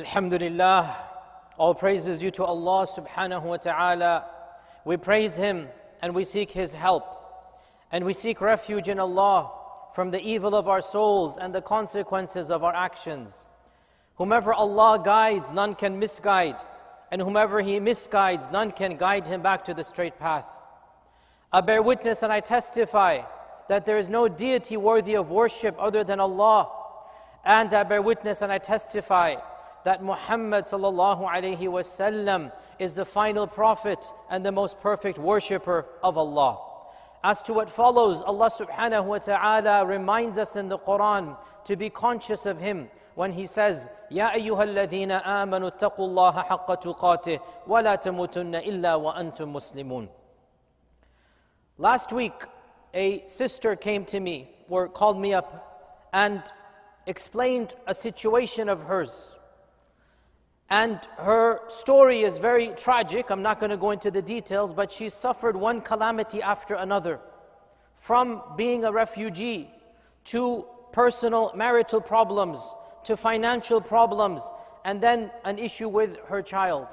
Alhamdulillah, all praises due to Allah subhanahu wa ta'ala. We praise Him and we seek His help. And we seek refuge in Allah from the evil of our souls and the consequences of our actions. Whomever Allah guides, none can misguide. And whomever He misguides, none can guide him back to the straight path. I bear witness and I testify that there is no deity worthy of worship other than Allah. And I bear witness and I testify that Muhammad sallallahu is the final prophet and the most perfect worshipper of Allah. As to what follows, Allah subhanahu wa ta'ala reminds us in the Quran to be conscious of Him when He says, Ya ayyuhalladhina amanu taqullaha haqqa tuqatih wa la tamutunna illa wa antum muslimun. Last week, a sister came to me or called me up and explained a situation of hers and her story is very tragic. I'm not going to go into the details, but she suffered one calamity after another. From being a refugee to personal marital problems to financial problems, and then an issue with her child.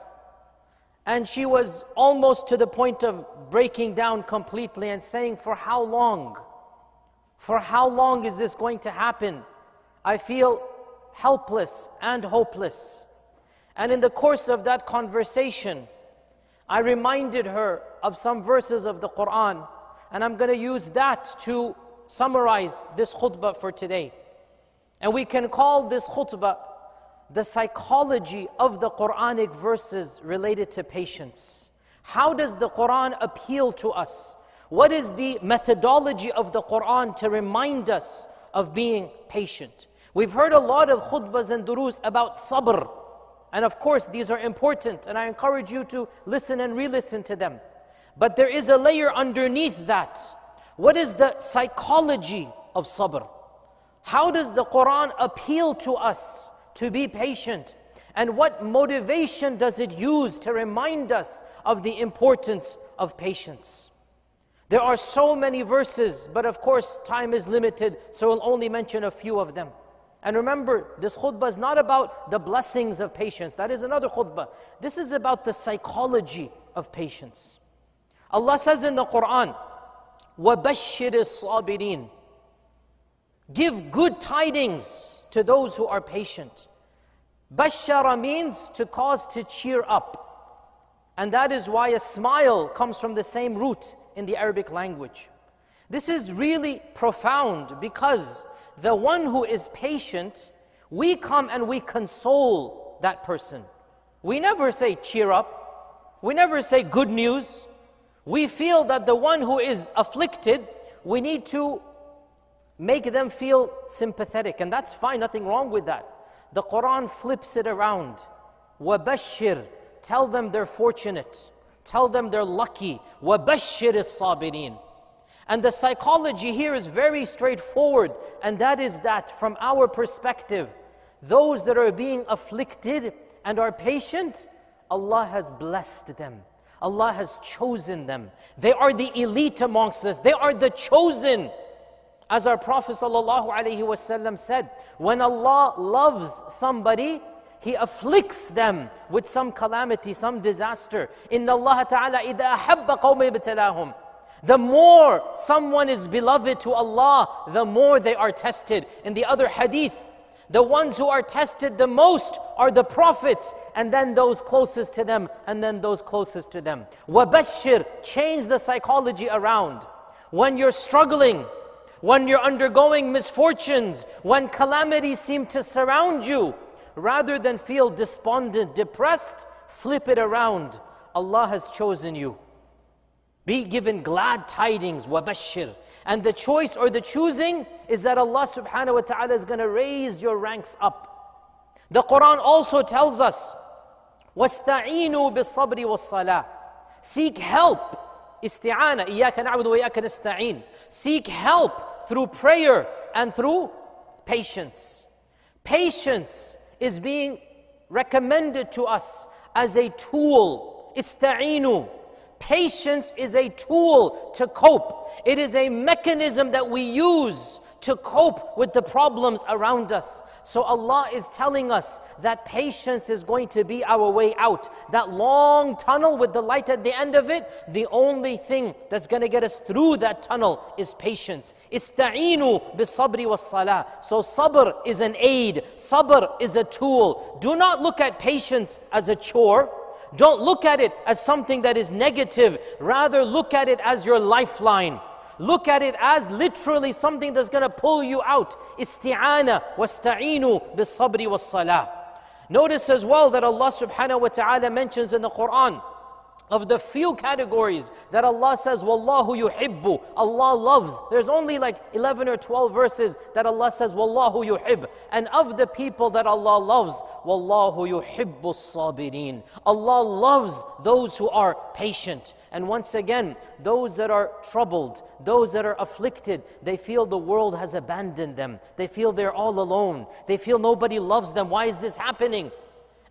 And she was almost to the point of breaking down completely and saying, For how long? For how long is this going to happen? I feel helpless and hopeless. And in the course of that conversation, I reminded her of some verses of the Quran, and I'm going to use that to summarize this khutbah for today. And we can call this khutbah the psychology of the Quranic verses related to patience. How does the Quran appeal to us? What is the methodology of the Quran to remind us of being patient? We've heard a lot of khutbahs and durus about sabr, and of course, these are important, and I encourage you to listen and re listen to them. But there is a layer underneath that. What is the psychology of sabr? How does the Quran appeal to us to be patient? And what motivation does it use to remind us of the importance of patience? There are so many verses, but of course, time is limited, so we'll only mention a few of them. And remember, this khutbah is not about the blessings of patience. That is another khutbah. This is about the psychology of patience. Allah says in the Quran, وَبَشِّرِ الصَّابِرِينَ Give good tidings to those who are patient. Bashara means to cause to cheer up. And that is why a smile comes from the same root in the Arabic language. This is really profound because the one who is patient, we come and we console that person. We never say cheer up. We never say good news. We feel that the one who is afflicted, we need to make them feel sympathetic. And that's fine, nothing wrong with that. The Quran flips it around. وَبَشِّرْ Tell them they're fortunate. Tell them they're lucky. وَبَشِّرِ الصَّابِرِينَ And the psychology here is very straightforward, and that is that from our perspective, those that are being afflicted and are patient, Allah has blessed them. Allah has chosen them. They are the elite amongst us, they are the chosen. As our Prophet ﷺ said, when Allah loves somebody, He afflicts them with some calamity, some disaster. Inna Allah ta'ala idha ahabba qawmi ibtilahum the more someone is beloved to Allah, the more they are tested. In the other hadith, the ones who are tested the most are the prophets, and then those closest to them, and then those closest to them. Wabashir, change the psychology around. When you're struggling, when you're undergoing misfortunes, when calamities seem to surround you, rather than feel despondent, depressed, flip it around. Allah has chosen you. Be given glad tidings, wabashir. And the choice or the choosing is that Allah subhanahu wa ta'ala is going to raise your ranks up. The Quran also tells us, وَاسْتَعِينُوا wa salah. Seek help. Isti'ana, إِيَّاكَ نَعْبُدُ وَإِيَّاكَ نَسْتَعِينُ Seek help through prayer and through patience. Patience is being recommended to us as a tool. Ista'inu. Patience is a tool to cope. It is a mechanism that we use to cope with the problems around us. So Allah is telling us that patience is going to be our way out. That long tunnel with the light at the end of it, the only thing that's going to get us through that tunnel is patience. Ista'inu bisabri was salah. So sabr is an aid, sabr is a tool. Do not look at patience as a chore. Don't look at it as something that is negative. Rather, look at it as your lifeline. Look at it as literally something that's going to pull you out. Isti'ana wasta'inu bis-sabri was-salah. Notice as well that Allah subhanahu wa ta'ala mentions in the Quran of the few categories that Allah says, Wallahu yuhibbu, Allah loves. There's only like 11 or 12 verses that Allah says, Wallahu yuhib. And of the people that Allah loves, Wallahu yuhibbu sabirin. Allah loves those who are patient. And once again, those that are troubled, those that are afflicted, they feel the world has abandoned them. They feel they're all alone. They feel nobody loves them. Why is this happening?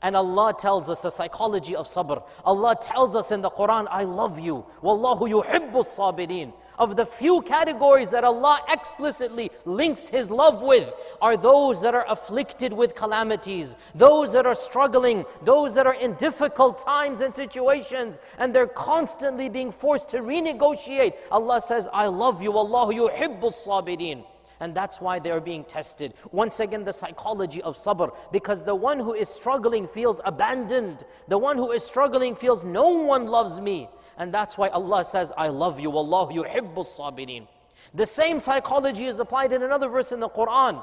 And Allah tells us the psychology of sabr. Allah tells us in the Quran, I love you. Wallahu yuhibbu sabirin. Of the few categories that Allah explicitly links His love with are those that are afflicted with calamities, those that are struggling, those that are in difficult times and situations, and they're constantly being forced to renegotiate. Allah says, I love you. Wallahu yuhibbu sabirin. And that's why they are being tested. Once again, the psychology of sabr. Because the one who is struggling feels abandoned. The one who is struggling feels no one loves me. And that's why Allah says, I love you. Wallahu yuhibbu sabirin. The same psychology is applied in another verse in the Quran.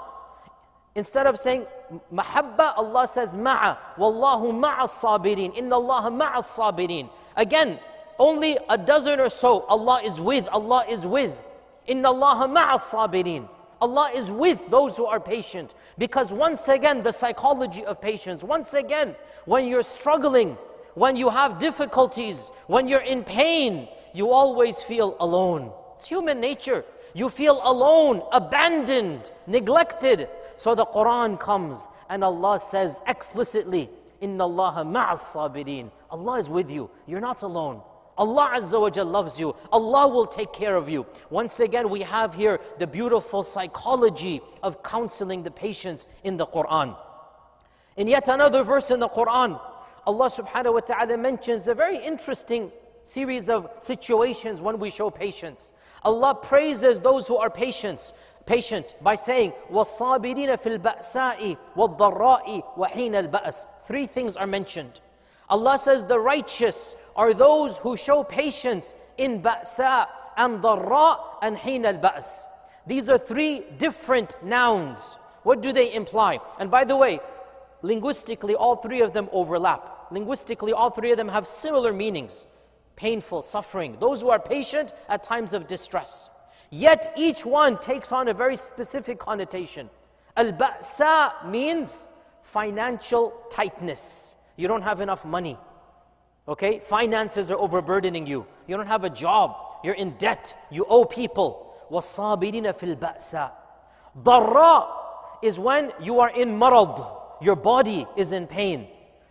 Instead of saying mahabba, Allah says ma'a. Wallahu ma'a sabirin. Inna Allah ma'a sabirin. Again, only a dozen or so, Allah is with, Allah is with. Inna Allah ma'a sabirin. Allah is with those who are patient. Because once again, the psychology of patience, once again, when you're struggling, when you have difficulties, when you're in pain, you always feel alone. It's human nature. You feel alone, abandoned, neglected. So the Quran comes and Allah says explicitly, Inna Allah ma'as sabirin. Allah is with you. You're not alone. Allah Azza wa Jal loves you. Allah will take care of you. Once again, we have here the beautiful psychology of counseling the patients in the Quran. In yet another verse in the Quran, Allah subhanahu wa ta'ala mentions a very interesting series of situations when we show patience. Allah praises those who are patient, patient by saying, وَالصَّابِرِينَ فِي الْبَأْسَاءِ وَالضَّرَّاءِ وَحِينَ الْبَأْسِ Three things are mentioned. Allah says the righteous are those who show patience in ba'sa and dharra and heen al-ba's. These are three different nouns. What do they imply? And by the way, linguistically, all three of them overlap. Linguistically, all three of them have similar meanings painful, suffering, those who are patient at times of distress. Yet each one takes on a very specific connotation. Al ba'sa means financial tightness. You don't have enough money. Okay? Finances are overburdening you. You don't have a job. You're in debt. You owe people. وَالصَّابِرِينَ فِي الْبَأْسَ Darra is when you are in marad. Your body is in pain.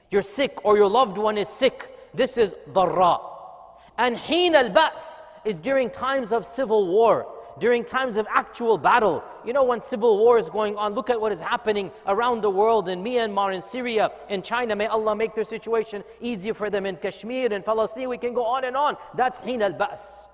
You're sick or your loved one is sick. This is darra. And heen al-ba's is during times of civil war during times of actual battle. You know, when civil war is going on, look at what is happening around the world in Myanmar, in Syria, in China. May Allah make their situation easier for them in Kashmir, in Palestine. We can go on and on. That's Hin al Bas.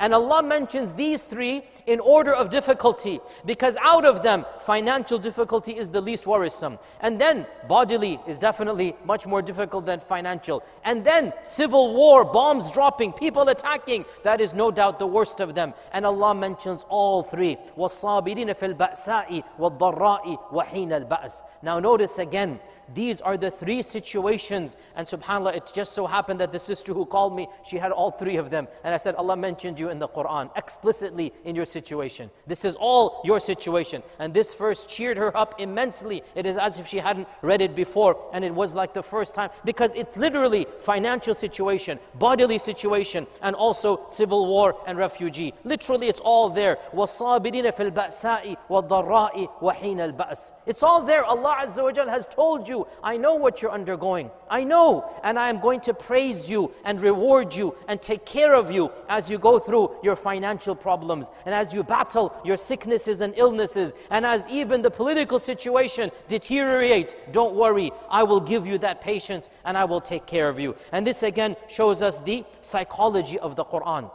And Allah mentions these three in order of difficulty because out of them, financial difficulty is the least worrisome. And then bodily is definitely much more difficult than financial. And then civil war, bombs dropping, people attacking, that is no doubt the worst of them. And Allah mentions all three. وَالصَّابِرِينَ فِي الْبَأْسَاءِ وَالضَّرَّاءِ وَحِينَ الْبَأْسِ Now notice again, these are the three situations. And subhanAllah, it just so happened that the sister who called me, she had all three of them. And I said, Allah mentioned you in the Quran explicitly in your situation. This is all your situation. And this verse cheered her up immensely. It is as if she hadn't read it before. And it was like the first time. Because it's literally financial situation, bodily situation, and also civil war and refugee. Literally, it's all there. وَالصَّابِرِينَ فِي الْبَأْسَاءِ وَالضَّرَّاءِ وَحِينَ الْبَأْسِ It's all there. Allah Azza wa has told you I know what you're undergoing. I know. And I am going to praise you and reward you and take care of you as you go through through your financial problems, and as you battle your sicknesses and illnesses, and as even the political situation deteriorates, don't worry, I will give you that patience and I will take care of you. And this again shows us the psychology of the Quran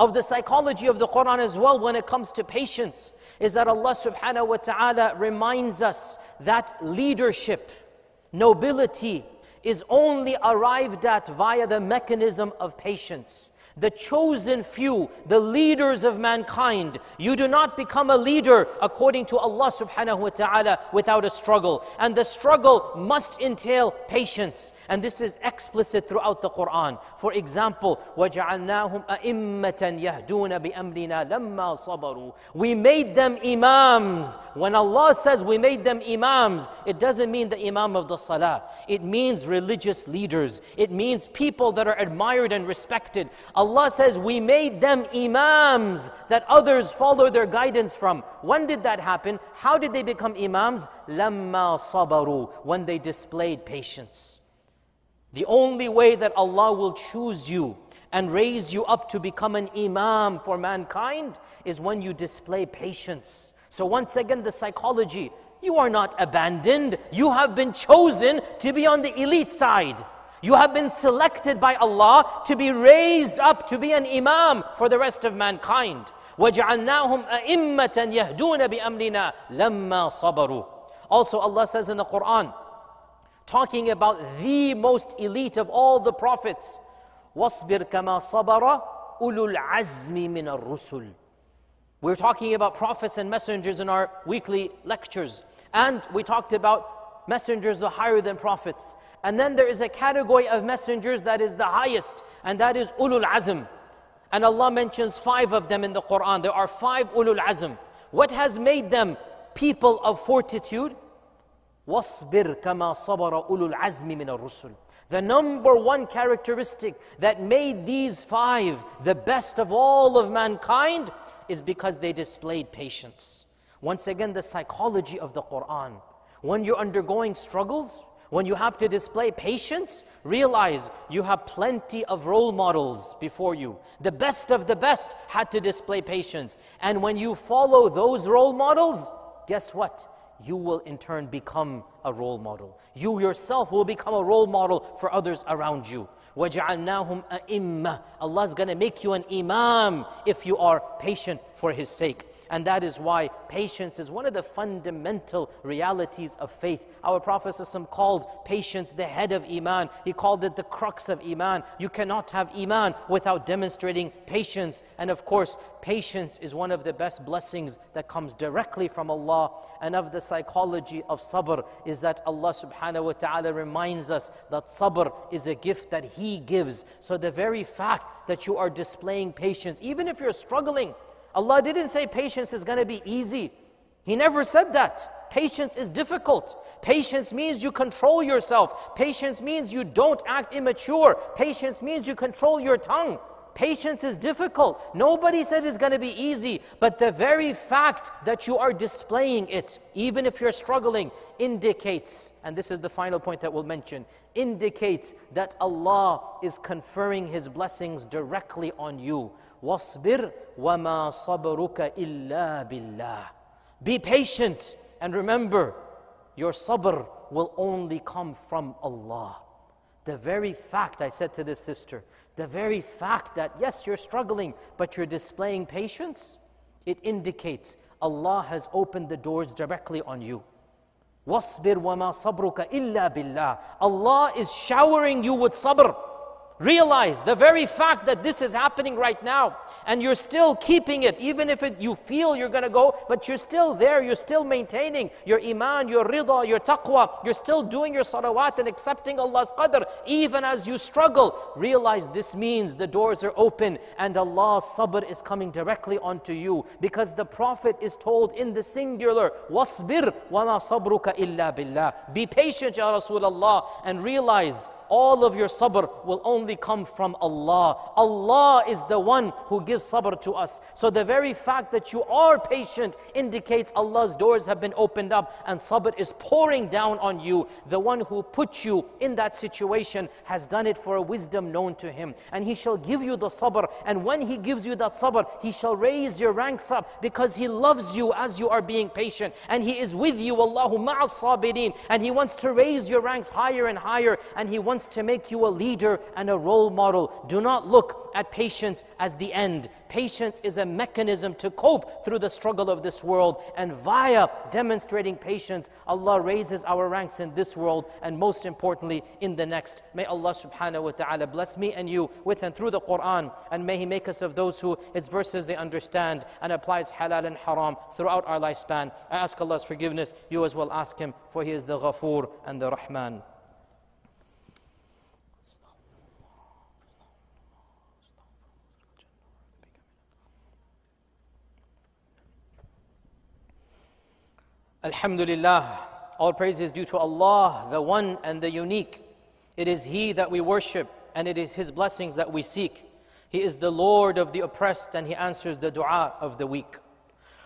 of the psychology of the Quran as well when it comes to patience is that Allah subhanahu wa ta'ala reminds us that leadership, nobility is only arrived at via the mechanism of patience the chosen few, the leaders of mankind. You do not become a leader according to Allah subhanahu wa ta'ala without a struggle. And the struggle must entail patience. And this is explicit throughout the Quran. For example, وَجَعَلْنَاهُمْ أَئِمَّةً يَهْدُونَ بِأَمْرِنَا لَمَّا صَبَرُوا We made them imams. When Allah says we made them imams, it doesn't mean the imam of the salah. It means religious leaders. It means people that are admired and respected. Allah says, We made them imams that others follow their guidance from. When did that happen? How did they become imams? Lamma sabaru, when they displayed patience. The only way that Allah will choose you and raise you up to become an imam for mankind is when you display patience. So, once again, the psychology you are not abandoned, you have been chosen to be on the elite side. You have been selected by Allah to be raised up to be an imam for the rest of mankind. وَجَعَلْنَاهُمْ أَئِمَّةً يَهْدُونَ بِأَمْرِنَا لَمَّا صَبَرُوا Also Allah says in the Quran, talking about the most elite of all the prophets, وَاصْبِرْ كَمَا صَبَرَ أُولُو الْعَزْمِ مِنَ الرُّسُلِ We're talking about prophets and messengers in our weekly lectures. And we talked about messengers are higher than prophets. And then there is a category of messengers that is the highest, and that is ulul azm. And Allah mentions five of them in the Quran. There are five ulul azm. What has made them people of fortitude? وَاصْبِرْ كَمَا صَبَرَ أُولُو الْعَزْمِ مِنَ الرُّسُلِ The number one characteristic that made these five the best of all of mankind is because they displayed patience. Once again, the psychology of the Quran. When you're undergoing struggles, when you have to display patience, realize you have plenty of role models before you. The best of the best had to display patience. And when you follow those role models, guess what? You will in turn become a role model. You yourself will become a role model for others around you. وَجَعَلْنَاهُمْ أَئِمَّةً Allah is going to make you an imam if you are patient for His sake. And that is why patience is one of the fundamental realities of faith. Our Prophet called patience the head of Iman. He called it the crux of Iman. You cannot have Iman without demonstrating patience. And of course, patience is one of the best blessings that comes directly from Allah. And of the psychology of sabr is that Allah subhanahu wa ta'ala reminds us that sabr is a gift that He gives. So the very fact that you are displaying patience, even if you're struggling, Allah didn't say patience is going to be easy. He never said that. Patience is difficult. Patience means you control yourself. Patience means you don't act immature. Patience means you control your tongue. Patience is difficult. Nobody said it's going to be easy, but the very fact that you are displaying it, even if you're struggling, indicates, and this is the final point that we'll mention, indicates that Allah is conferring His blessings directly on you. Wasbir wama sabruka illa billah. Be patient and remember your sabr will only come from Allah. The very fact, I said to this sister, the very fact that yes, you're struggling, but you're displaying patience, it indicates Allah has opened the doors directly on you. Wasbir wama sabruka illa billah. Allah is showering you with sabr. Realize the very fact that this is happening right now and you're still keeping it, even if it, you feel you're going to go, but you're still there, you're still maintaining your iman, your rida, your taqwa, you're still doing your salawat and accepting Allah's qadr, even as you struggle. Realize this means the doors are open and Allah's sabr is coming directly onto you because the Prophet is told in the singular, Wasbir wa wama sabruka illa billah. Be patient, Ya Rasulullah, and realize all of your sabr will only come from Allah. Allah is the one who gives sabr to us. So the very fact that you are patient indicates Allah's doors have been opened up and sabr is pouring down on you. The one who put you in that situation has done it for a wisdom known to him. And he shall give you the sabr. And when he gives you that sabr, he shall raise your ranks up because he loves you as you are being patient. And he is with you, Allahu ma'as sabirin. And he wants to raise your ranks higher and higher. And he wants to make you a leader and a role model. Do not look at patience as the end. Patience is a mechanism to cope through the struggle of this world. And via demonstrating patience, Allah raises our ranks in this world and most importantly in the next. May Allah subhanahu wa ta'ala bless me and you with and through the Quran. And may He make us of those who its verses they understand and applies halal and haram throughout our lifespan. I ask Allah's forgiveness. You as well ask Him, for He is the Ghafoor and the Rahman. Alhamdulillah, all praise is due to Allah, the one and the unique. It is He that we worship, and it is His blessings that we seek. He is the Lord of the oppressed, and He answers the dua of the weak.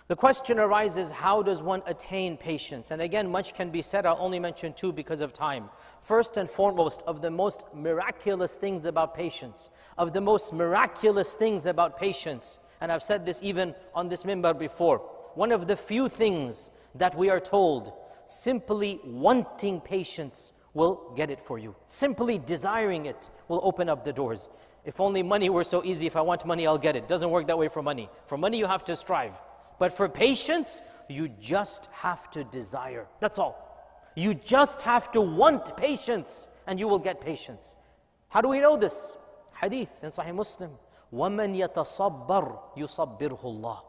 The question arises how does one attain patience? And again, much can be said, I'll only mention two because of time. First and foremost, of the most miraculous things about patience, of the most miraculous things about patience, and I've said this even on this mimbar before, one of the few things that we are told simply wanting patience will get it for you. Simply desiring it will open up the doors. If only money were so easy, if I want money, I'll get it. Doesn't work that way for money. For money, you have to strive. But for patience, you just have to desire. That's all. You just have to want patience, and you will get patience. How do we know this? Hadith in Sahih Muslim. وَمَنْ يَتَصَبَّرْ يُصَبِّرْهُ اللَّهُ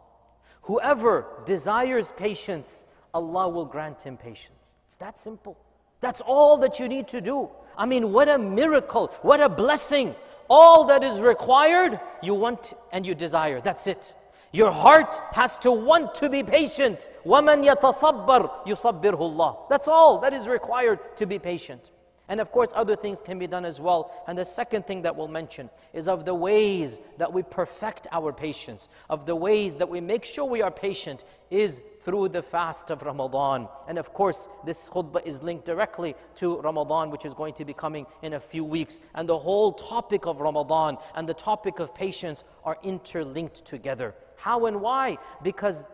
Whoever desires patience, Allah will grant him patience. It's that simple. That's all that you need to do. I mean, what a miracle, what a blessing. All that is required, you want and you desire. That's it. Your heart has to want to be patient. وَمَنْ يَتَصَبَّرْ يُصَبِّرْهُ اللَّهُ That's all that is required to be patient. And of course, other things can be done as well. And the second thing that we'll mention is of the ways that we perfect our patience, of the ways that we make sure we are patient, is through the fast of Ramadan. And of course, this khutbah is linked directly to Ramadan, which is going to be coming in a few weeks. And the whole topic of Ramadan and the topic of patience are interlinked together. How and why? Because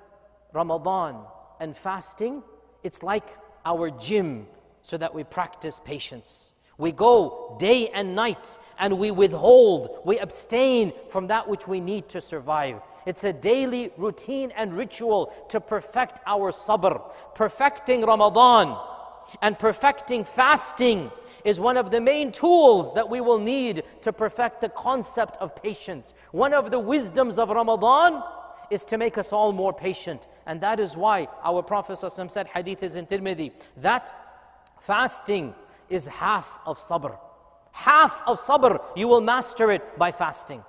Ramadan and fasting, it's like our gym so that we practice patience. We go day and night and we withhold, we abstain from that which we need to survive. It's a daily routine and ritual to perfect our sabr. Perfecting Ramadan and perfecting fasting is one of the main tools that we will need to perfect the concept of patience. One of the wisdoms of Ramadan is to make us all more patient. And that is why our Prophet said, hadith is in Tirmidhi, that Fasting is half of sabr. Half of sabr, you will master it by fasting.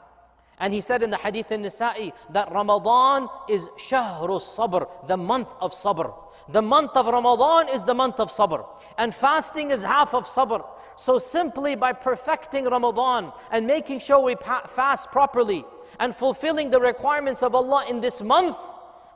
And he said in the hadith in Nasa'i that Ramadan is shahru sabr, the month of sabr. The month of Ramadan is the month of sabr. And fasting is half of sabr. So simply by perfecting Ramadan and making sure we fast properly and fulfilling the requirements of Allah in this month,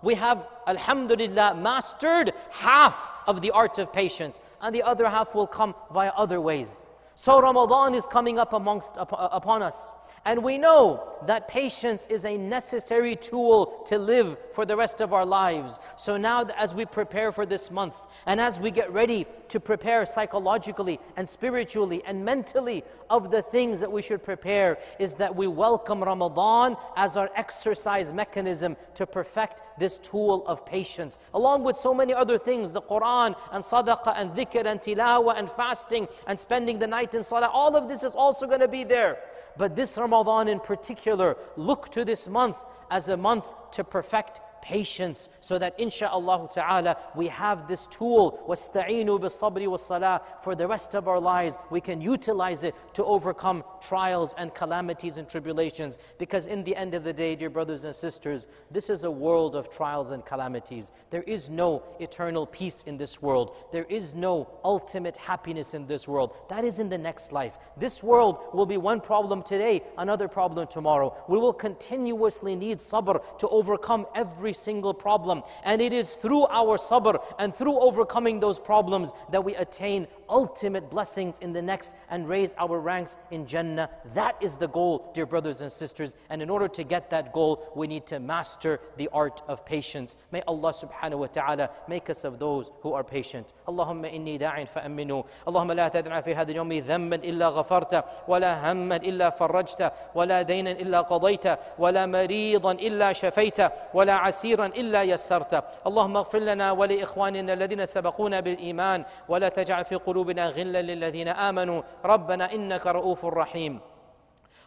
we have, alhamdulillah, mastered half of the art of patience, and the other half will come via other ways. So Ramadan is coming up amongst uh, upon us. And we know that patience is a necessary tool to live for the rest of our lives. So now, as we prepare for this month, and as we get ready to prepare psychologically and spiritually and mentally of the things that we should prepare, is that we welcome Ramadan as our exercise mechanism to perfect this tool of patience, along with so many other things the Quran and sadaqah and dhikr and tilawah and fasting and spending the night in salah. All of this is also going to be there. But this Ramadan in particular, look to this month as a month to perfect patience so that insha'Allah ta'ala we have this tool wasta'inu bisabri was-salah for the rest of our lives we can utilize it to overcome trials and calamities and tribulations. Because in the end of the day dear brothers and sisters this is a world of trials and calamities. There is no eternal peace in this world. There is no ultimate happiness in this world. That is in the next life. This world will be one problem today another problem tomorrow. We will continuously need sabr to overcome every single problem. And it is through our sabr and through overcoming those problems that we attain ultimate blessings in the next and raise our ranks in Jannah. That is the goal, dear brothers and sisters. And in order to get that goal, we need to master the art of patience. May Allah subhanahu wa ta'ala make us of those who are patient. اللهم إني داع فأمنوا اللهم لا تدع في هذا اليوم ذنبا إلا غفرته ولا هما إلا فرجته ولا دينا إلا قضيته ولا مريضا إلا شفيته ولا عسيرا إلا يسرته اللهم اغفر لنا ولإخواننا الذين سبقونا بالإيمان ولا تجعل في قلوبنا قلوبنا غلا للذين آمنوا. ربنا إنك رؤوف رحيم.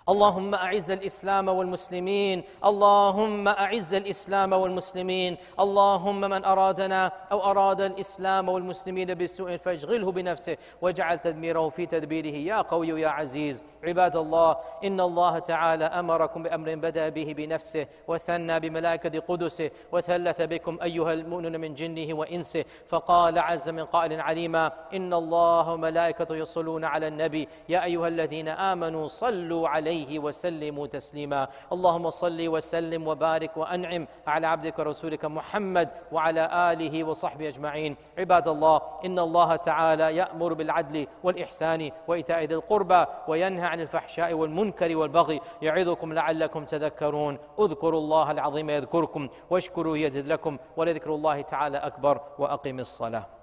اللهم أعز الإسلام والمسلمين اللهم أعز الإسلام والمسلمين اللهم من أرادنا أو أراد الإسلام والمسلمين بسوء فاشغله بنفسه واجعل تدميره في تدبيره. يا قوي يا عزيز عباد الله إن الله تعالى أمركم بأمر بدأ به بنفسه وثنى بملائكة قدسه وثلث بكم أيها المؤمنون من جنه وإنسه فقال عز من قائل عليما إن الله وملائكته يصلون على النبي. يا أيها الذين آمنوا صلوا عليه عليه وسلموا تسليما. اللهم صل وسلم وبارك وأنعم على عبدك ورسولك محمد وعلى آله وصحبه أجمعين. عباد الله إن الله تعالى يأمر بالعدل والإحسان وإيتاء ذي القربى وينهى عن الفحشاء والمنكر والبغي يعظكم لعلكم تذكرون. اذكروا الله العظيم يذكركم واشكروا يزد لكم ولذكر الله تعالى أكبر وأقم الصلاة.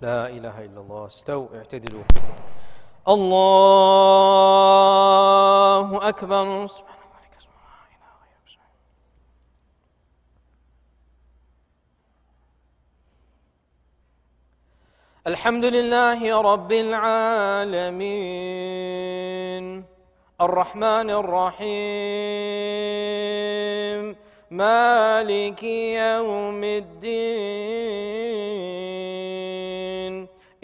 لا إله إلا الله استو اعتدلوا. الله أكبر. الحمد لله رب العالمين. الرحمن الرحيم. مالك يوم الدين.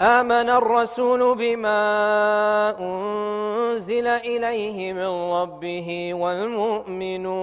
آمن الرسول بما أنزل إليه من ربه والمؤمنون.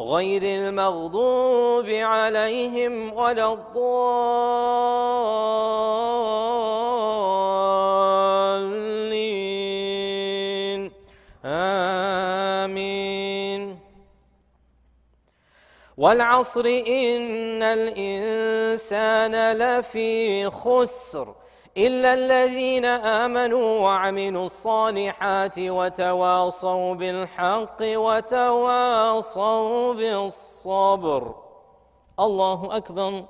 غير المغضوب عليهم ولا الضالين. آمين. والعصر إن الإنسان لفي خسر. إلا الذين آمنوا وعملوا الصالحات وتواصوا بالحق وتواصوا بالصبر. الله أكبر.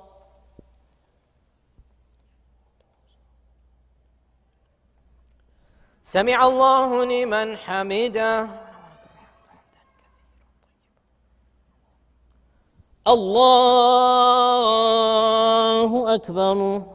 سمع الله لمن حمده. الله أكبر.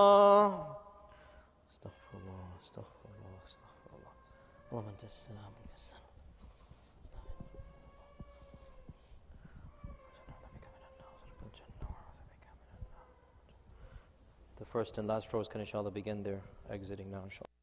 First and last rows can inshallah begin their exiting now inshallah.